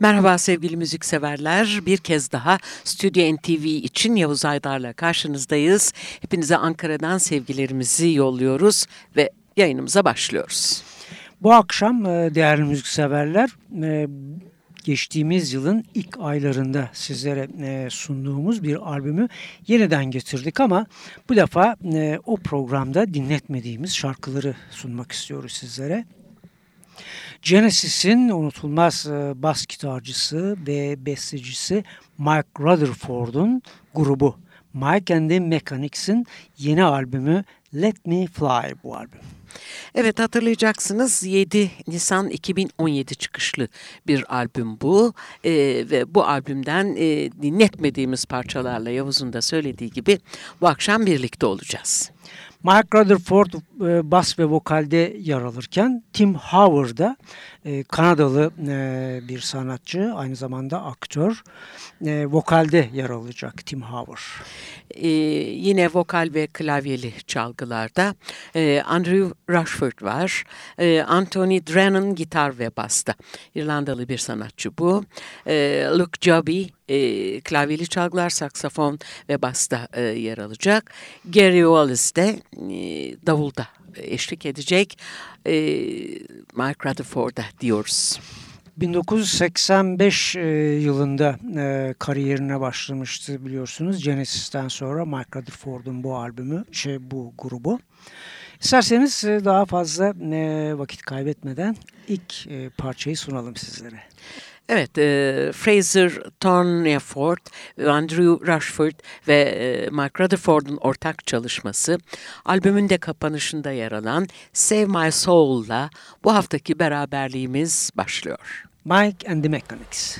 Merhaba sevgili müzikseverler. Bir kez daha Stüdyo NTV için Yavuz Aydar'la karşınızdayız. Hepinize Ankara'dan sevgilerimizi yolluyoruz ve yayınımıza başlıyoruz. Bu akşam e, değerli müzikseverler e, geçtiğimiz yılın ilk aylarında sizlere e, sunduğumuz bir albümü yeniden getirdik ama bu defa o programda dinletmediğimiz şarkıları sunmak istiyoruz sizlere. Genesis'in unutulmaz e, bas gitarcısı ve bestecisi Mike Rutherford'un grubu Mike and the Mechanics'in yeni albümü Let Me Fly bu albüm. Evet hatırlayacaksınız 7 Nisan 2017 çıkışlı bir albüm bu ee, ve bu albümden e, dinletmediğimiz parçalarla Yavuz'un da söylediği gibi bu akşam birlikte olacağız. Mike Rutherford e, bas ve vokalde yer alırken Tim Howard da e, Kanadalı e, bir sanatçı aynı zamanda aktör e, vokalde yer alacak Tim Howard. Ee, yine vokal ve klavyeli çalgılarda e, Andrew Rushford var. Anthony Drennan gitar ve basta. İrlandalı bir sanatçı bu. Luke Joby e, klavyeli çalgılar, saksafon ve basta yer alacak. Gary Wallace de davulda eşlik edecek. E, Mike Rutherford'a diyoruz. 1985 e, yılında e, kariyerine başlamıştı biliyorsunuz. Genesis'ten sonra Mike Rutherford'un bu albümü, şey bu grubu. İsterseniz e, daha fazla vakit kaybetmeden ilk parçayı sunalım sizlere. Evet, e, Fraser Thorneford, Andrew Rushford ve e, Mark Rutherford'un ortak çalışması albümün de kapanışında yer alan Save My Soul'la bu haftaki beraberliğimiz başlıyor. Mike and the Mechanics.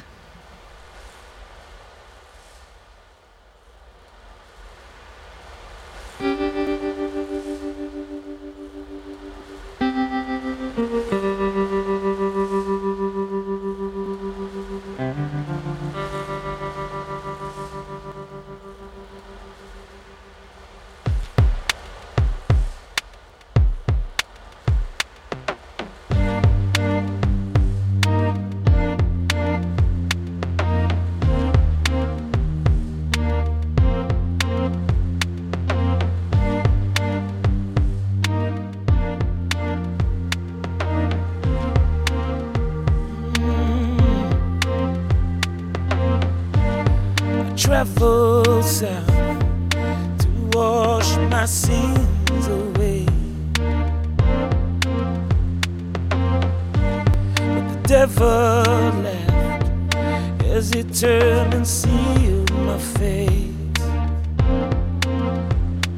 Devil left as he turned and sealed my face.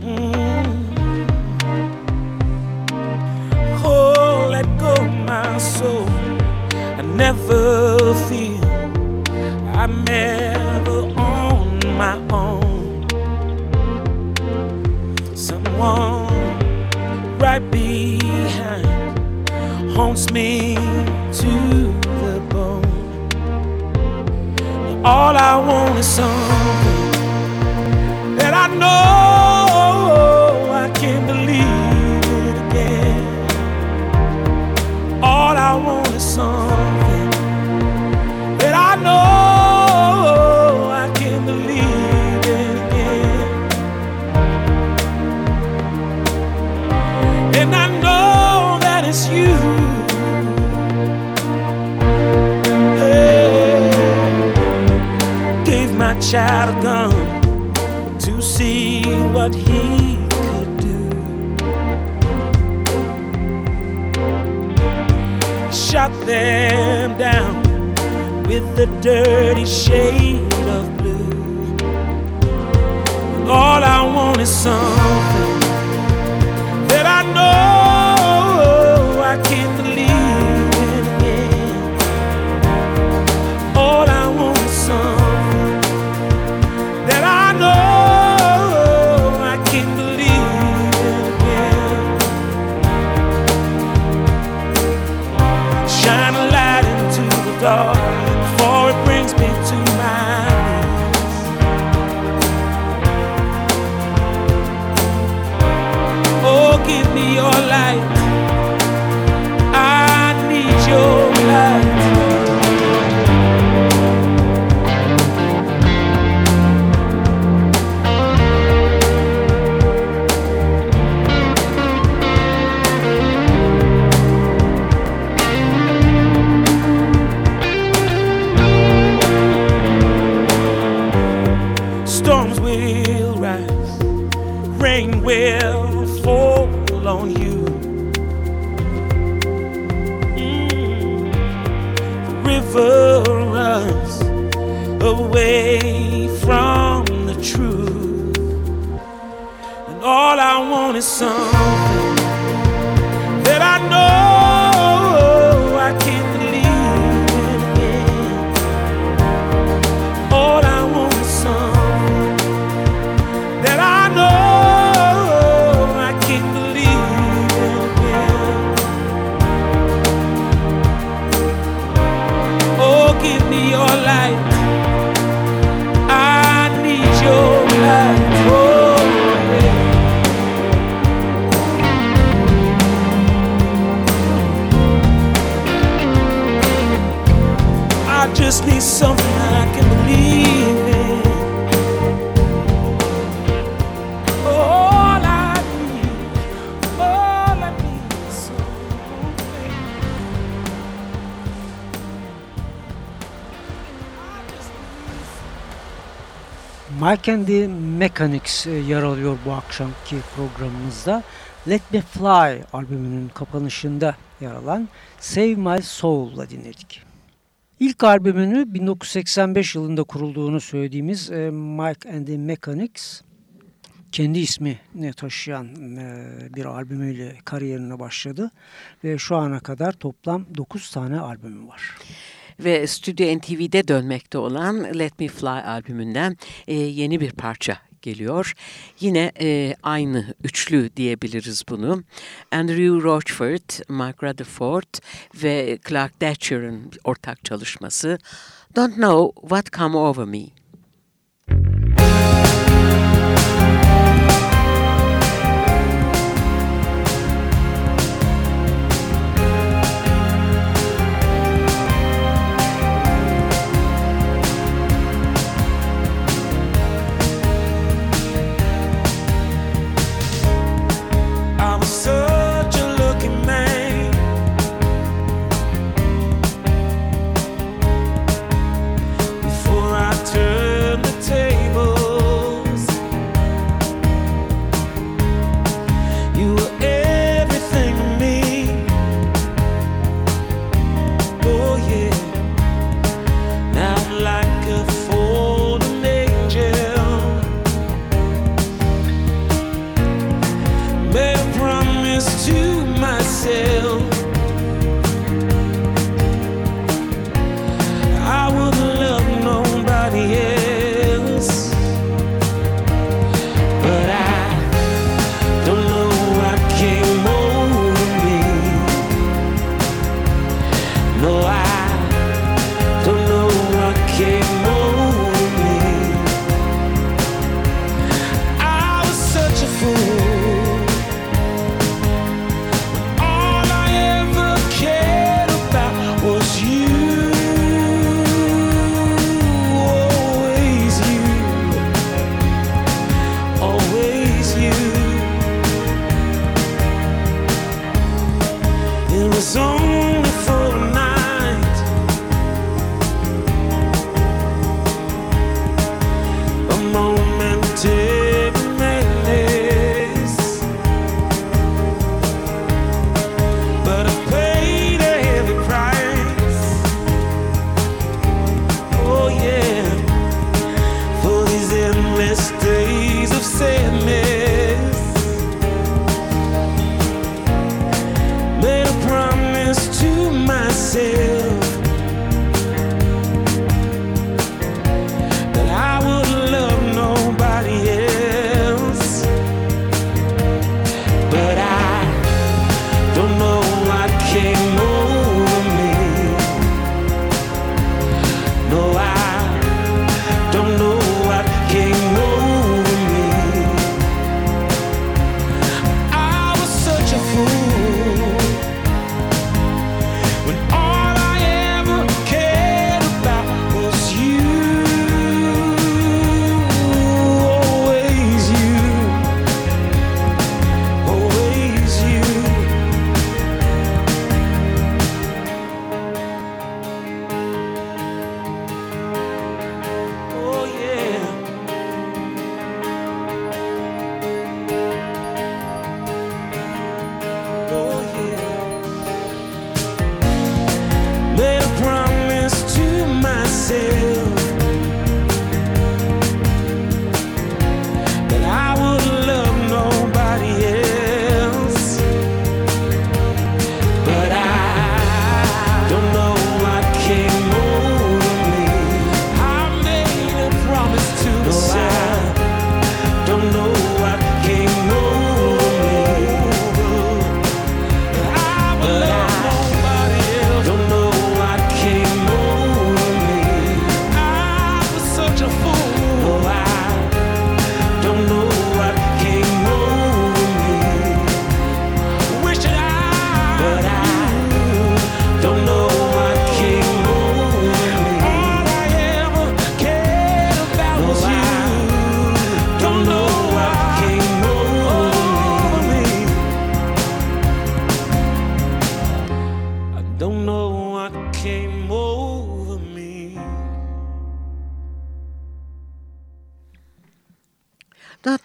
Mm. Oh, let go my soul. I never feel I'm never on my own. Someone right behind haunts me All I want is something that I know I can believe it again. All I want is something that I know. I can't believe it again. And I know that it's you. Gave child gun to see what he could do. Shot them down with the dirty shade of blue. All I want is something that I know. I can't the Mechanics e, yer alıyor bu akşamki programımızda. Let Me Fly albümünün kapanışında yer alan Save My Soul'la dinledik. İlk albümünü 1985 yılında kurulduğunu söylediğimiz e, Mike and the Mechanics kendi ismini taşıyan e, bir albümüyle kariyerine başladı ve şu ana kadar toplam 9 tane albümü var. Ve Stüdyo NTV'de dönmekte olan Let Me Fly albümünden e, yeni bir parça geliyor. Yine e, aynı üçlü diyebiliriz bunu. Andrew Rochford, Mike Rutherford ve Clark Thatcher'ın ortak çalışması Don't Know What Come Over Me.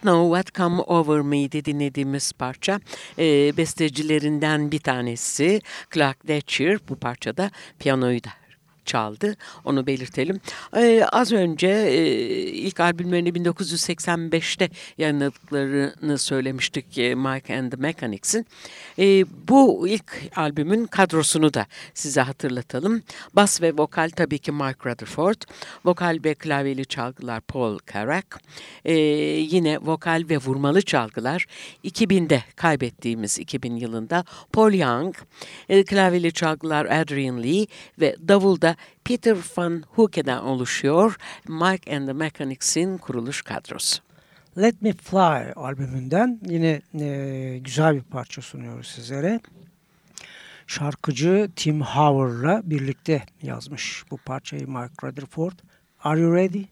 Know What Come Over Me'di dinlediğimiz parça. Ee, bestecilerinden bir tanesi Clark Thatcher bu parçada piyanoyu da çaldı. Onu belirtelim. Ee, az önce e, ilk albümlerini 1985'te yayınladıklarını söylemiştik e, Mike and the Mechanics'in. E, bu ilk albümün kadrosunu da size hatırlatalım. Bas ve vokal tabii ki Mike Rutherford. Vokal ve klavyeli çalgılar Paul Carrack. E, yine vokal ve vurmalı çalgılar 2000'de kaybettiğimiz 2000 yılında Paul Young. E, klavyeli çalgılar Adrian Lee ve davulda Peter Van Hoeken'den oluşuyor Mike and the Mechanics'in kuruluş kadrosu. Let Me Fly albümünden yine e, güzel bir parça sunuyoruz sizlere. Şarkıcı Tim Howard'la birlikte yazmış bu parçayı Mike Rutherford. Are you ready?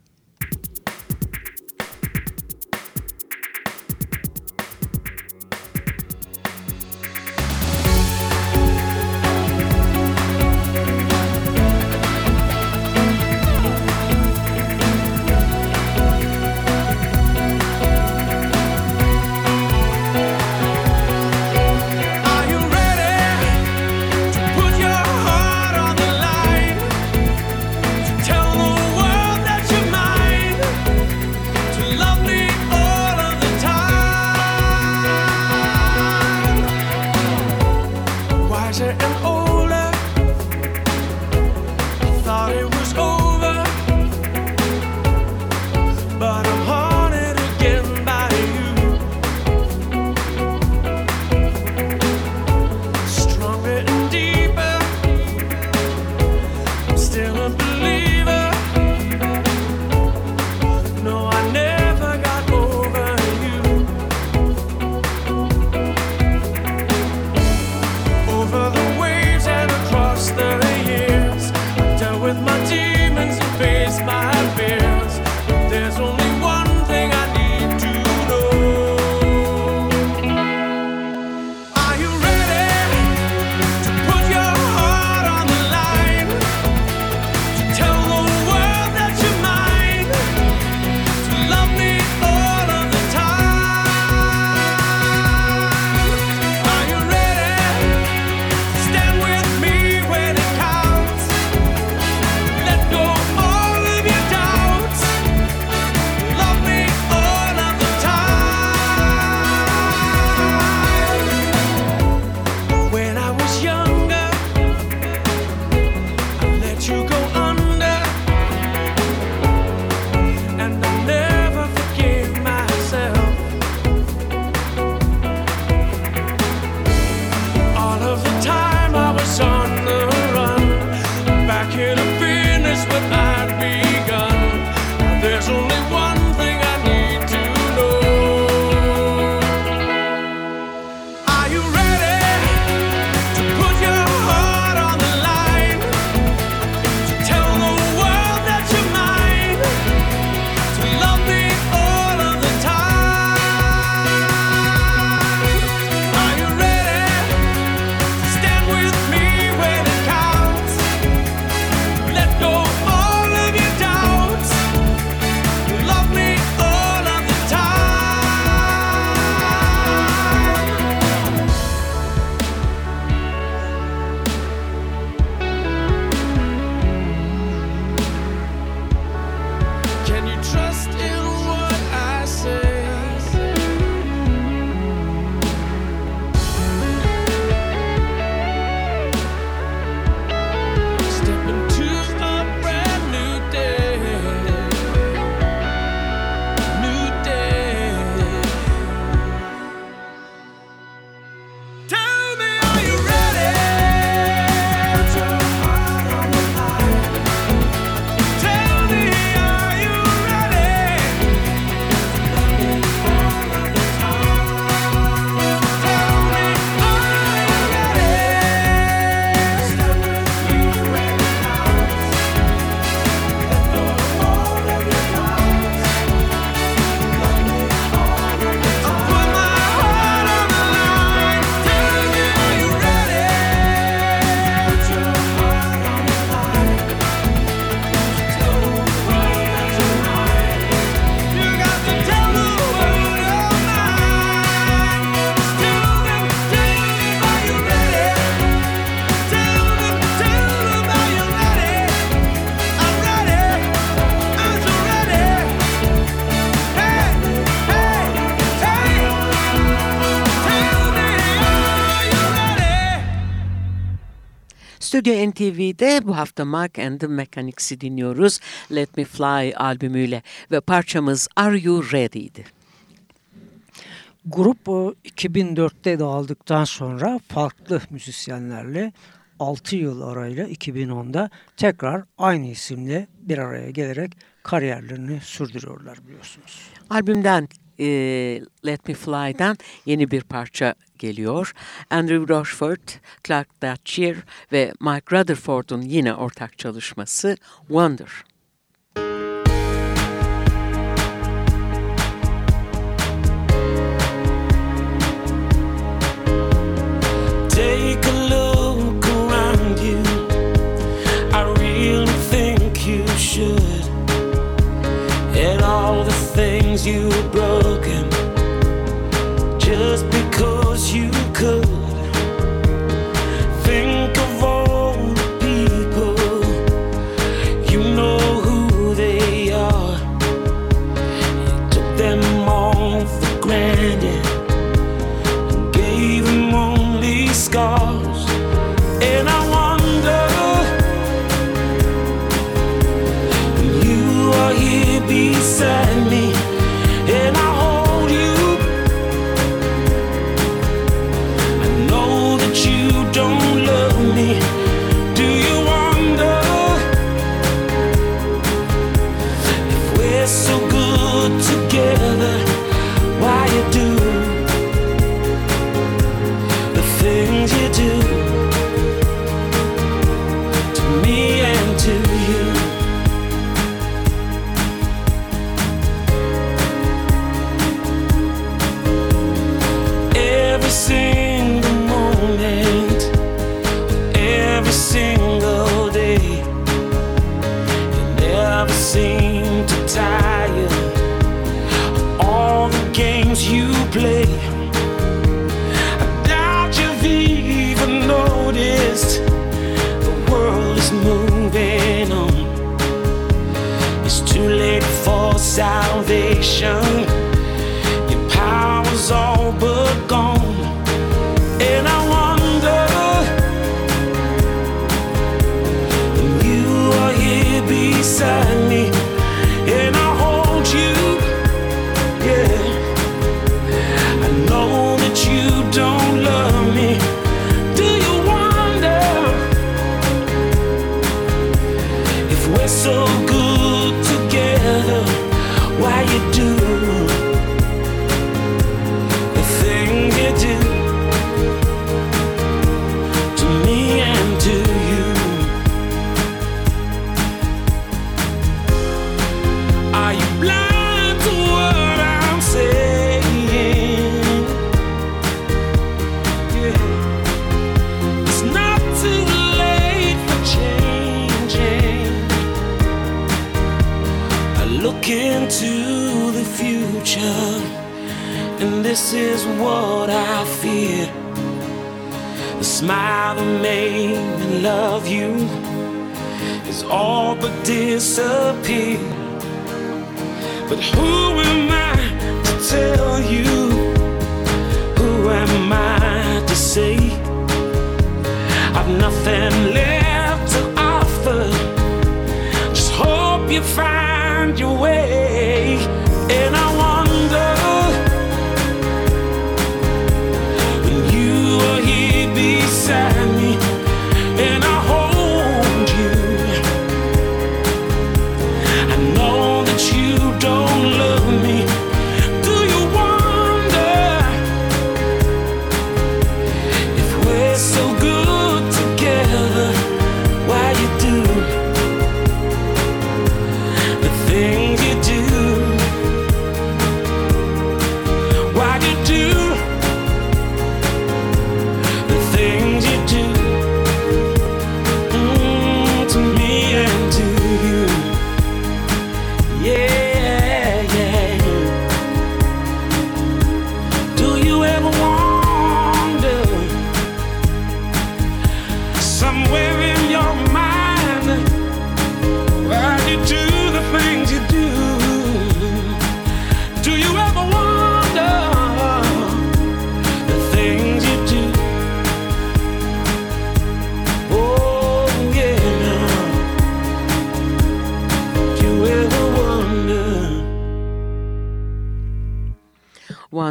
Stüdyo NTV'de bu hafta Mark and the Mechanics'i dinliyoruz Let Me Fly albümüyle ve parçamız Are You Ready'ydi. Grup 2004'te dağıldıktan sonra farklı müzisyenlerle 6 yıl arayla 2010'da tekrar aynı isimle bir araya gelerek kariyerlerini sürdürüyorlar biliyorsunuz. Albümden e, Let Me Fly'dan yeni bir parça geliyor. Andrew Rochford, Clark Thatcher ve Mike Rutherford'un yine ortak çalışması Wonder. so good.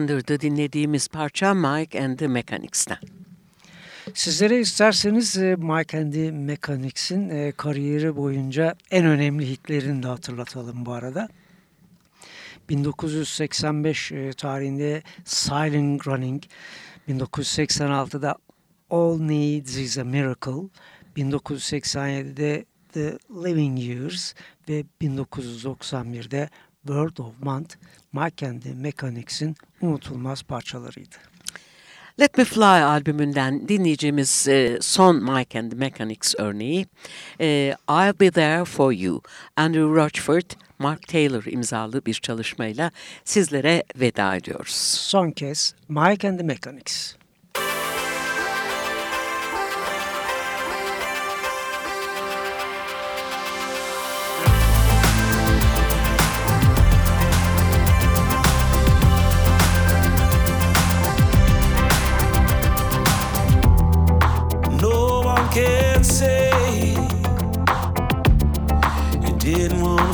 Wonder'da dinlediğimiz parça Mike and the Mechanics'ten. Sizlere isterseniz e, Mike and the Mechanics'in e, kariyeri boyunca en önemli hitlerini de hatırlatalım bu arada. 1985 e, tarihinde Silent Running, 1986'da All Needs is a Miracle, 1987'de The Living Years ve 1991'de World of Month, Mike and the Mechanics'in unutulmaz parçalarıydı. Let Me Fly albümünden dinleyeceğimiz e, son Mike and the Mechanics örneği e, I'll Be There For You, Andrew Rochford, Mark Taylor imzalı bir çalışmayla sizlere veda ediyoruz. Son kez Mike and the Mechanics.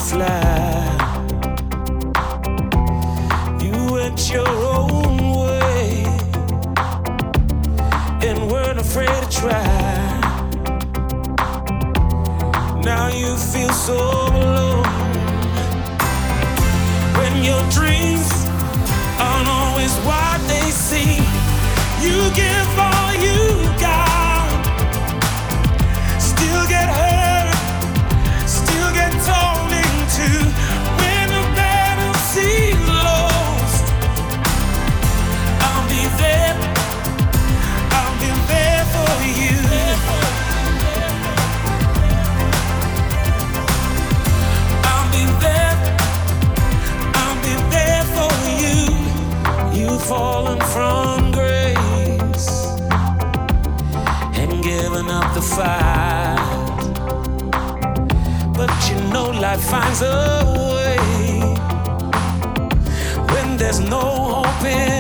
Fly. You went your own way and weren't afraid to try. Now you feel so alone when your dreams aren't always what they seem. You give all But you know life finds a way when there's no hope in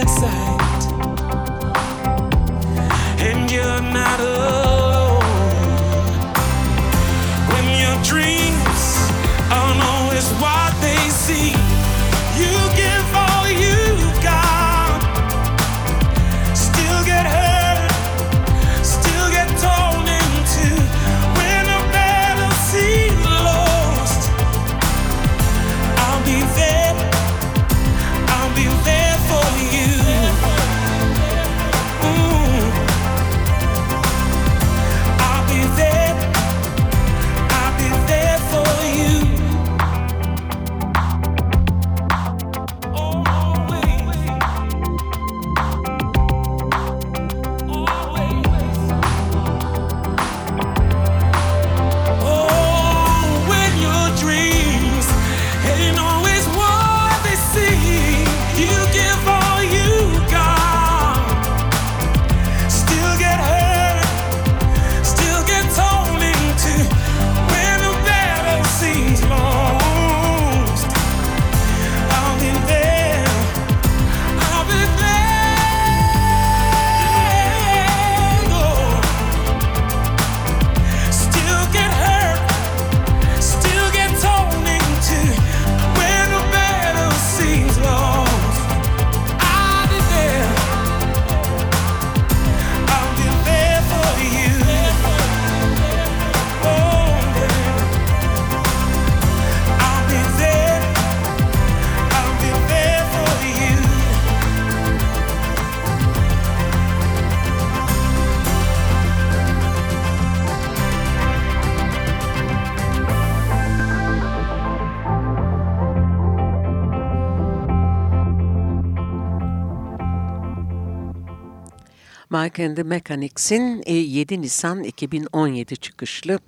Mike and the Mechanics'in e, 7 Nisan 2017 çıkışlı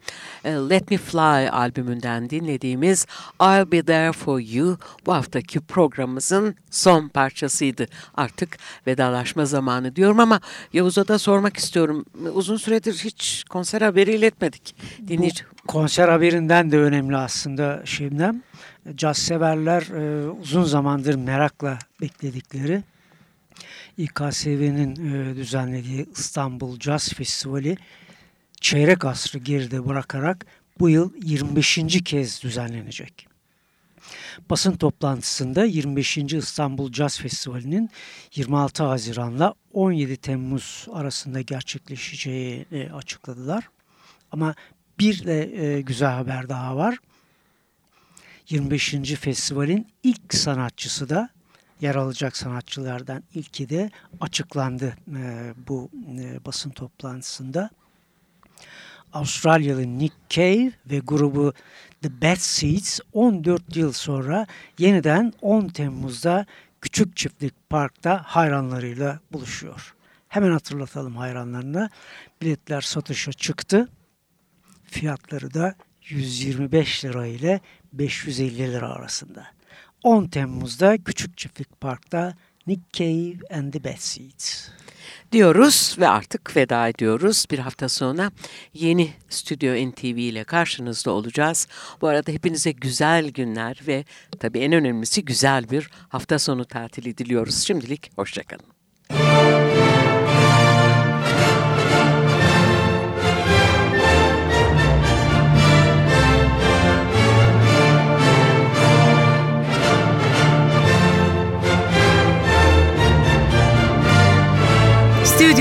e, Let Me Fly albümünden dinlediğimiz I'll Be There For You bu haftaki programımızın son parçasıydı. Artık vedalaşma zamanı diyorum ama Yavuz'a da sormak istiyorum. Uzun süredir hiç konser haberi iletmedik. Dinleyici. Konser haberinden de önemli aslında Şebnem. Caz severler e, uzun zamandır merakla bekledikleri İKSV'nin e, düzenlediği İstanbul Jazz Festivali çeyrek asrı geride bırakarak bu yıl 25. kez düzenlenecek. basın toplantısında 25. İstanbul Jazz Festivali'nin 26 Haziran'la 17 Temmuz arasında gerçekleşeceği e, açıkladılar. Ama bir de e, güzel haber daha var. 25. festivalin ilk sanatçısı da yer alacak sanatçılardan ilki de açıklandı e, bu e, basın toplantısında. Avustralyalı Nick Cave ve grubu The Bad Seeds 14 yıl sonra yeniden 10 Temmuz'da Küçük Çiftlik Park'ta hayranlarıyla buluşuyor. Hemen hatırlatalım hayranlarına. Biletler satışa çıktı. Fiyatları da 125 lira ile 550 lira arasında. 10 Temmuz'da Küçük Çiftlik Park'ta Nick Cave and the Bad Seeds. diyoruz ve artık veda ediyoruz. Bir hafta sonra yeni Stüdyo NTV ile karşınızda olacağız. Bu arada hepinize güzel günler ve tabii en önemlisi güzel bir hafta sonu tatili diliyoruz. Şimdilik hoşçakalın.